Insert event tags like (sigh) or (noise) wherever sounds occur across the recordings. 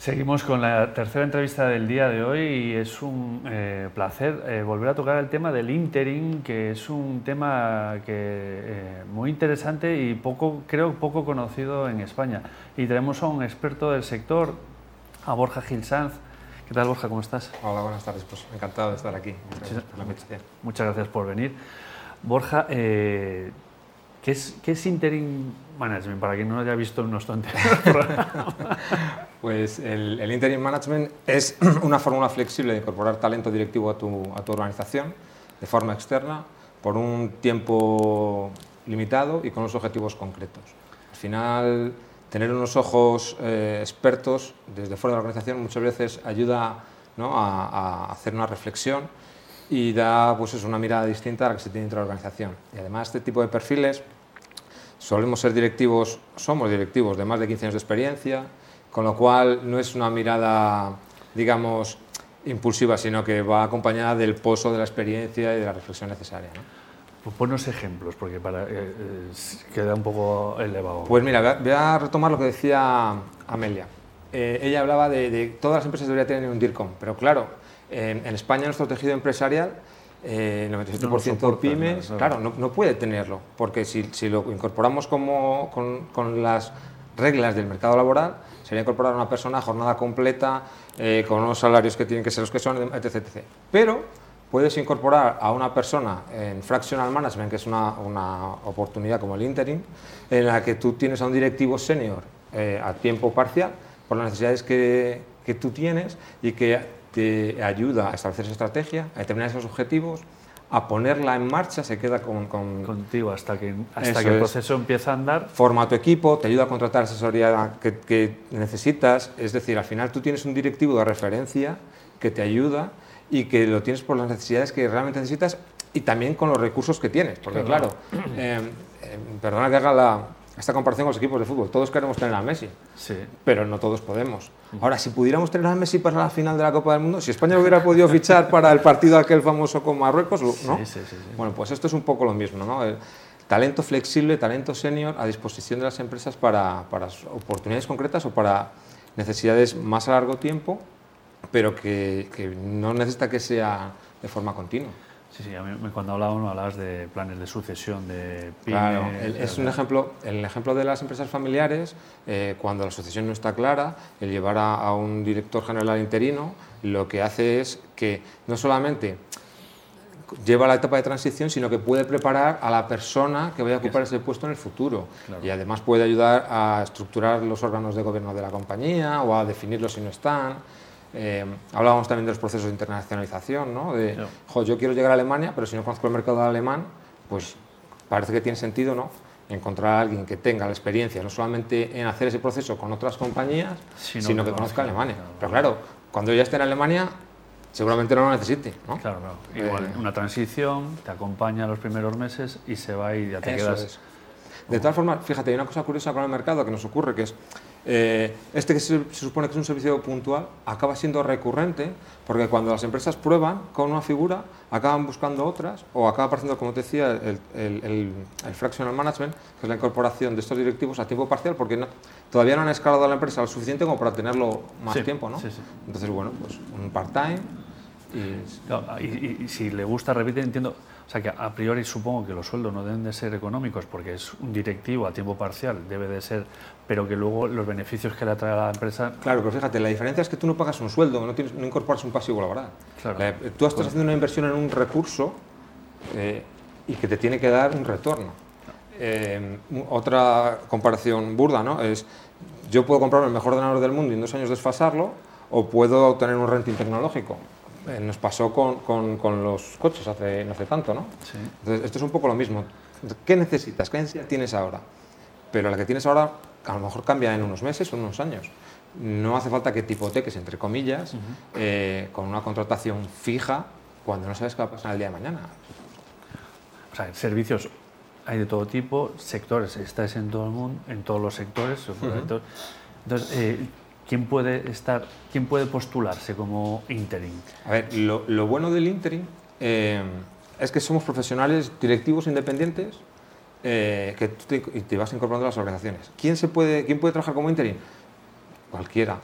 Seguimos con la tercera entrevista del día de hoy y es un eh, placer eh, volver a tocar el tema del interim, que es un tema que, eh, muy interesante y poco, creo poco conocido en España. Y tenemos a un experto del sector, a Borja Gil Sanz. ¿Qué tal, Borja? ¿Cómo estás? Hola, buenas tardes. Pues encantado de estar aquí. Muchas, muchas gracias por venir. Borja, ¿Qué es, ¿Qué es Interim Management? Para quien no haya visto en nuestro anterior (laughs) Pues el, el, Interim Management es (clears throat) una fórmula flexible de incorporar talento directivo a tu, a tu organización de forma externa por un tiempo limitado y con unos objetivos concretos. Al final, tener unos ojos eh, expertos desde fuera de la organización muchas veces ayuda ¿no? a, a hacer una reflexión y da pues es una mirada distinta a la que se tiene dentro de la organización. Y además este tipo de perfiles solemos ser directivos, somos directivos de más de 15 años de experiencia, con lo cual no es una mirada, digamos, impulsiva, sino que va acompañada del pozo de la experiencia y de la reflexión necesaria. ¿no? Pues ponos ejemplos, porque para, eh, eh, queda un poco elevado. Pues mira, voy a retomar lo que decía Amelia. Eh, ella hablaba de, de todas las empresas deberían tener un DIRCOM, pero claro, en, España nuestro tejido empresarial, eh, 97% pymes, claro, no, puede tenerlo, porque si, lo incorporamos como, con, las reglas del mercado laboral, sería incorporar a una persona a jornada completa, eh, con unos salarios que tienen que ser los que son, etc. etc. Pero puedes incorporar a una persona en fractional management, que es una, oportunidad como el interim, en la que tú tienes a un directivo senior eh, a tiempo parcial por las necesidades que, que tú tienes y que te ayuda a establecer esa estrategia, a determinar esos objetivos, a ponerla en marcha, se queda con, contigo hasta que, hasta que el proceso empieza a andar. Forma tu equipo, te ayuda a contratar asesoría que, que, necesitas, es decir, al final tú tienes un directivo de referencia que te ayuda y que lo tienes por las necesidades que realmente necesitas y también con los recursos que tienes, porque claro, eh, eh, perdona que haga la, esta comparación con los equipos de fútbol. Todos queremos tener a Messi, sí. pero no todos podemos. Ahora, si pudiéramos tener a Messi para la final de la Copa del Mundo, si España hubiera podido fichar para el partido aquel famoso con Marruecos, ¿no? Sí, sí, bueno, pues esto es un poco lo mismo, ¿no? El talento flexible, talento senior a disposición de las empresas para, para oportunidades concretas o para necesidades más a largo tiempo, pero que, que no necesita que sea de forma continua. Sí, sí, a mí cuando hablábamos hablabas de planes de sucesión, de pyme, Claro, es un ejemplo, el ejemplo de las empresas familiares, eh, cuando la sucesión no está clara, el llevar a, un director general interino, lo que hace es que no solamente lleva la etapa de transición, sino que puede preparar a la persona que vaya a ocupar ese puesto en el futuro. Y además puede ayudar a estructurar los órganos de gobierno de la compañía o a definirlos si no están. Eh, hablábamos también de los procesos de internacionalización, ¿no? De, yo quiero llegar a Alemania, pero si no conozco el mercado alemán, pues parece que tiene sentido, ¿no? Encontrar a alguien que tenga la experiencia, no solamente en hacer ese proceso con otras compañías, sino, que, conozca Alemania. Pero claro, cuando ya esté en Alemania, seguramente no lo necesite. ¿no? Claro, claro. Igual, eh, una transición, te acompaña los primeros meses y se va y ya te quedas. De todas formas, fíjate, hay una cosa curiosa con el mercado que nos ocurre, que es eh, este que se, supone que es un servicio puntual acaba siendo recurrente porque cuando las empresas prueban con una figura acaban buscando otras o acaba apareciendo, como te decía, el, el, el, fractional management, que es la incorporación de estos directivos a tiempo parcial porque no, todavía no han escalado a la empresa lo suficiente como para tenerlo más tiempo. ¿no? Entonces, bueno, pues un part-time. Y... y, si le gusta, repite, entiendo. O sea que a priori supongo que los sueldos no deben de ser económicos porque es un directivo a tiempo parcial, debe de ser pero que luego los beneficios que le atrae a la empresa... Claro, pero fíjate, la diferencia es que tú no pagas un sueldo, no, tienes, no incorporas un pasivo laboral. Claro. tú estás haciendo una inversión en un recurso eh, y que te tiene que dar un retorno. Eh, otra comparación burda, ¿no? Es, yo puedo comprarme el mejor ordenador del mundo y en dos años desfasarlo, o puedo tener un renting tecnológico. Eh, nos pasó con, con, con, los coches hace, no hace tanto, ¿no? Sí. Entonces, esto es un poco lo mismo. ¿Qué necesitas? ¿Qué necesidad tienes ahora? Pero la que tienes ahora a lo mejor cambia en unos meses o en unos años. No hace falta que te hipoteques, entre comillas, eh, con una contratación fija cuando no sabes qué va a pasar el día de mañana. O sea, servicios hay de todo tipo, sectores, estáis en todo el mundo, en todos los sectores. Entonces, eh, ¿quién puede estar, quién puede postularse como interim? A ver, lo, bueno del interim eh, es que somos profesionales directivos independientes eh, que tú te, vas incorporando a las organizaciones. ¿Quién, se puede, ¿Quién puede trabajar como interim? Cualquiera.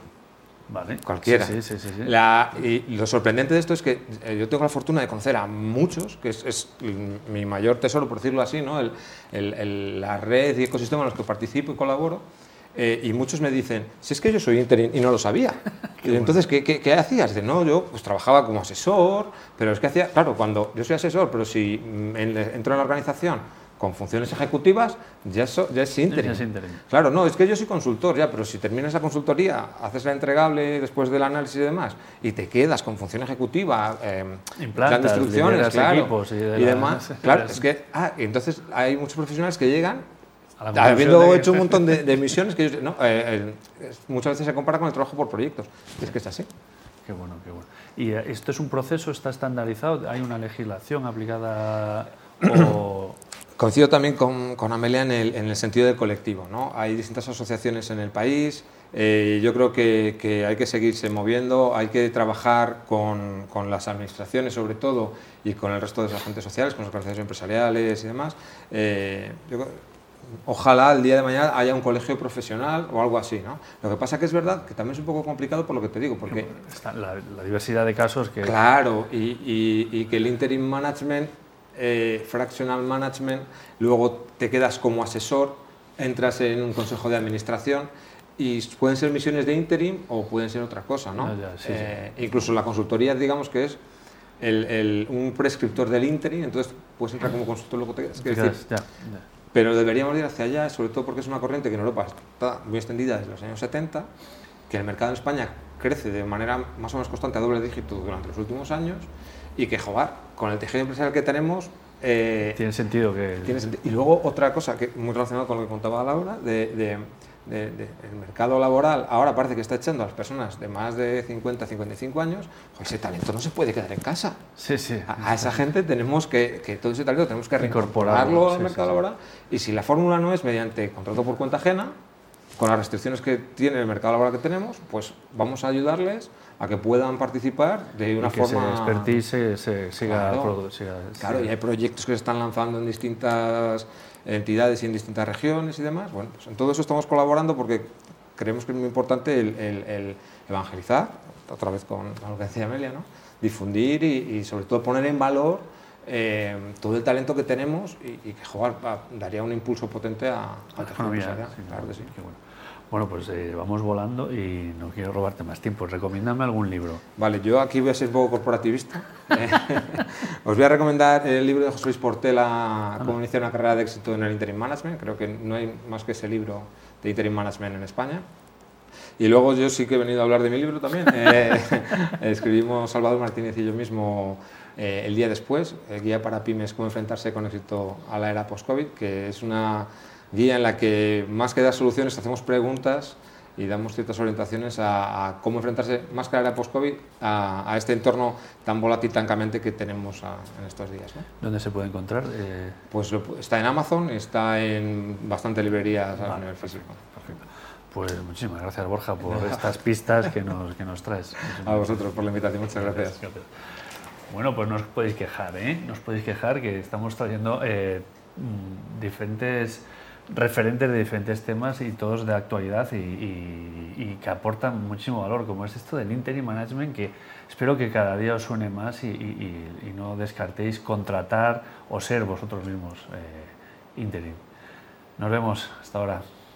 Vale. Cualquiera. Sí, sí, sí. La- y lo sorprendente de esto es que eh, yo tengo la fortuna de conocer a muchos, que es, es mi mayor tesoro, por decirlo así, ¿no? El- el- el- la red y ecosistema en los que participo y colaboro. Eh, y muchos me dicen, si es que yo soy interim y no lo sabía. (laughs) y entonces, ¿qué, qué, qué hacías? De, no, yo pues trabajaba como asesor, pero es que hacía, claro, cuando yo soy asesor, pero si mm, en- entro en la organización con funciones ejecutivas, ya, so- ya es interim. Es interim. Claro, no, es que yo soy consultor ya, pero si terminas la consultoría, haces la entregable después del análisis y demás, y te quedas con función ejecutiva, eh, Implantas, dando instrucciones, claro, equipos y y, de la- demás, (laughs) claro, (laughs) es que, ah, y entonces hay muchos profesionales que llegan, habiendo de hecho un montón de, de misiones, que no, eh, eh, muchas veces se compara con el trabajo por proyectos, es que es así. Qué bueno, qué bueno. ¿Y eh, esto es un proceso, está estandarizado? ¿Hay una legislación aplicada o...? (coughs) Coincido también con, con Amelia en el, en el sentido del colectivo. ¿no? Hay distintas asociaciones en el país. eh, yo creo que, que hay que seguirse moviendo, hay que trabajar con, con las administraciones sobre todo y con el resto de los agentes sociales, con las organizaciones empresariales y demás. Eh, yo ojalá el día de mañana haya un colegio profesional o algo así. ¿no? Lo que pasa que es verdad que también es un poco complicado por lo que te digo, porque está la, la diversidad de casos que... Claro, y, y- y que el interim management, eh, fractional management, luego te quedas como asesor, entras en un consejo de administración y pueden ser misiones de interim o pueden ser otra cosa, ¿no? Ya, ya, sí, sí. Eh, Incluso la consultoría, digamos que es el- el- un prescriptor del interim, entonces puedes entrar como consultor, luego te quedas. decir, ya, ya. Pero deberíamos ir hacia allá, sobre todo porque es una corriente que en Europa está muy extendida desde los años 70, que el mercado en España crece de manera más o menos constante a doble dígito durante los últimos años y que, joder, con el tejido empresarial que tenemos... eh, Tiene sentido que... tiene sentido. Y luego otra cosa que muy relacionada con lo que contaba Laura, de, de- de- de- el mercado laboral ahora parece que está echando a las personas de más de 50, 55 años, joder, ese talento no se puede quedar en casa. Sí, sí. A, a esa gente tenemos que, que todo ese talento tenemos que Incorporarlo, reincorporarlo al mercado sí, sí. laboral y si la fórmula no es mediante contrato por cuenta ajena, con las restricciones que tiene el mercado laboral que tenemos, pues vamos a ayudarles a que puedan participar de una y que forma... ese expertise se, se- siga, Claro. siga- Claro, y siga- hay proyectos que se están lanzando en distintas entidades y en distintas regiones y demás. Bueno, pues en todo eso estamos colaborando porque creemos que es muy importante el, el- el evangelizar, otra vez con lo que decía Amelia, ¿no? difundir y, y sobre todo poner en valor eh, todo el talento que tenemos y, y que jugar daría un impulso potente a, a la tejido economía, sí, Claro que sí. qué bueno. Bueno, pues eh, vamos volando y no quiero robarte más tiempo. Recomiéndame algún libro. Vale, yo aquí voy a ser un poco corporativista. Eh, (laughs) Os voy a recomendar el libro de José Luis Portela, Cómo iniciar una carrera de éxito en el Interim Management. Creo que no hay más que ese libro de Interim Management en España. Y luego yo sí que he venido a hablar de mi libro también. Eh, (laughs) escribimos Salvador Martínez y yo mismo eh, el día después, eh, Guía para Pymes, cómo enfrentarse con éxito a la era post-COVID, que es una guía en la que más que dar soluciones hacemos preguntas y damos ciertas orientaciones a, a cómo enfrentarse más que a la era post-COVID a, a este entorno tan volátil, tan cambiante que tenemos a- en estos días. ¿no? ¿Dónde se puede encontrar? Eh, Pues lo está en Amazon, está en bastantes librerías a Vale, nivel físico. perfecto. Pues muchísimas gracias, Borja, por (laughs) estas pistas que nos, que nos traes. A vosotros por la invitación, muchas gracias. Gracias. Bueno, pues no os podéis quejar, ¿eh? No os podéis quejar que estamos trayendo eh, mm, diferentes referentes de diferentes temas y todos de actualidad y, y- que aportan muchísimo valor, como es esto del interim management, que espero que cada día os suene más y no descartéis contratar o ser vosotros mismos eh, interim. Nos vemos hasta ahora.